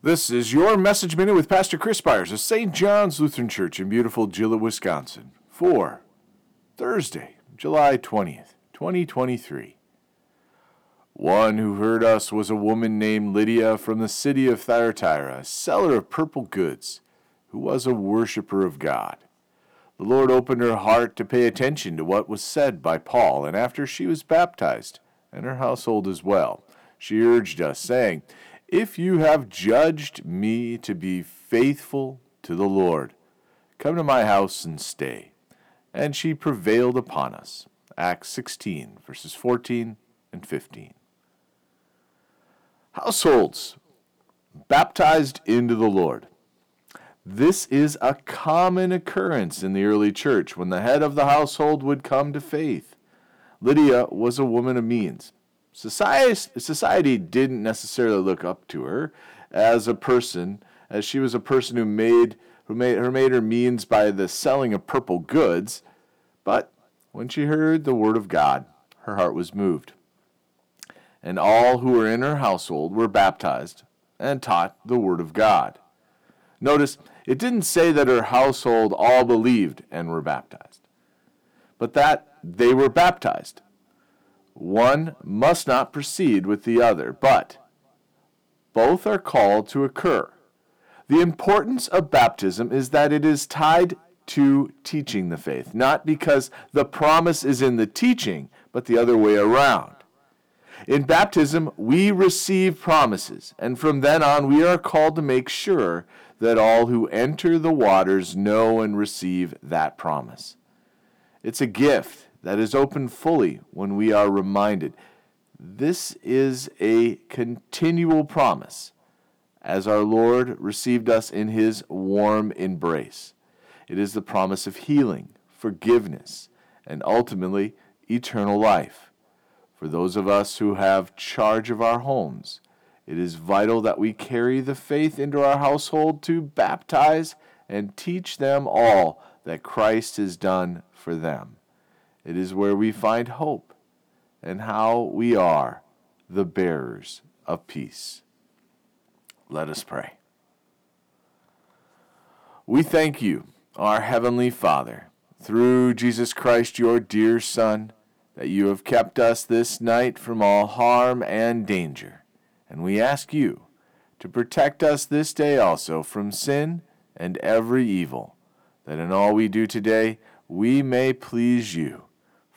This is your Message Minute with Pastor Chris Byars of St. John's Lutheran Church in beautiful Gillett, Wisconsin, for Thursday, July 20th, 2023. One who heard us was a woman named Lydia from the city of Thyatira, a seller of purple goods, who was a worshiper of God. The Lord opened her heart to pay attention to what was said by Paul, and after she was baptized, and her household as well, she urged us, saying, if you have judged me to be faithful to the Lord, come to my house and stay. And she prevailed upon us. Acts 16, verses 14 and 15. Households baptized into the Lord. This is a common occurrence in the early church when the head of the household would come to faith. Lydia was a woman of means. Society, society didn't necessarily look up to her as a person, as she was a person who made who made her made her means by the selling of purple goods. But when she heard the word of God, her heart was moved. And all who were in her household were baptized and taught the word of God. Notice, it didn't say that her household all believed and were baptized, but that they were baptized. One must not proceed with the other, but both are called to occur. The importance of baptism is that it is tied to teaching the faith, not because the promise is in the teaching, but the other way around. In baptism, we receive promises, and from then on, we are called to make sure that all who enter the waters know and receive that promise. It's a gift that is open fully when we are reminded. This is a continual promise as our Lord received us in his warm embrace. It is the promise of healing, forgiveness, and ultimately eternal life. For those of us who have charge of our homes, it is vital that we carry the faith into our household to baptize and teach them all that Christ has done for them. It is where we find hope and how we are the bearers of peace. Let us pray. We thank you, our Heavenly Father, through Jesus Christ, your dear Son, that you have kept us this night from all harm and danger. And we ask you to protect us this day also from sin and every evil, that in all we do today we may please you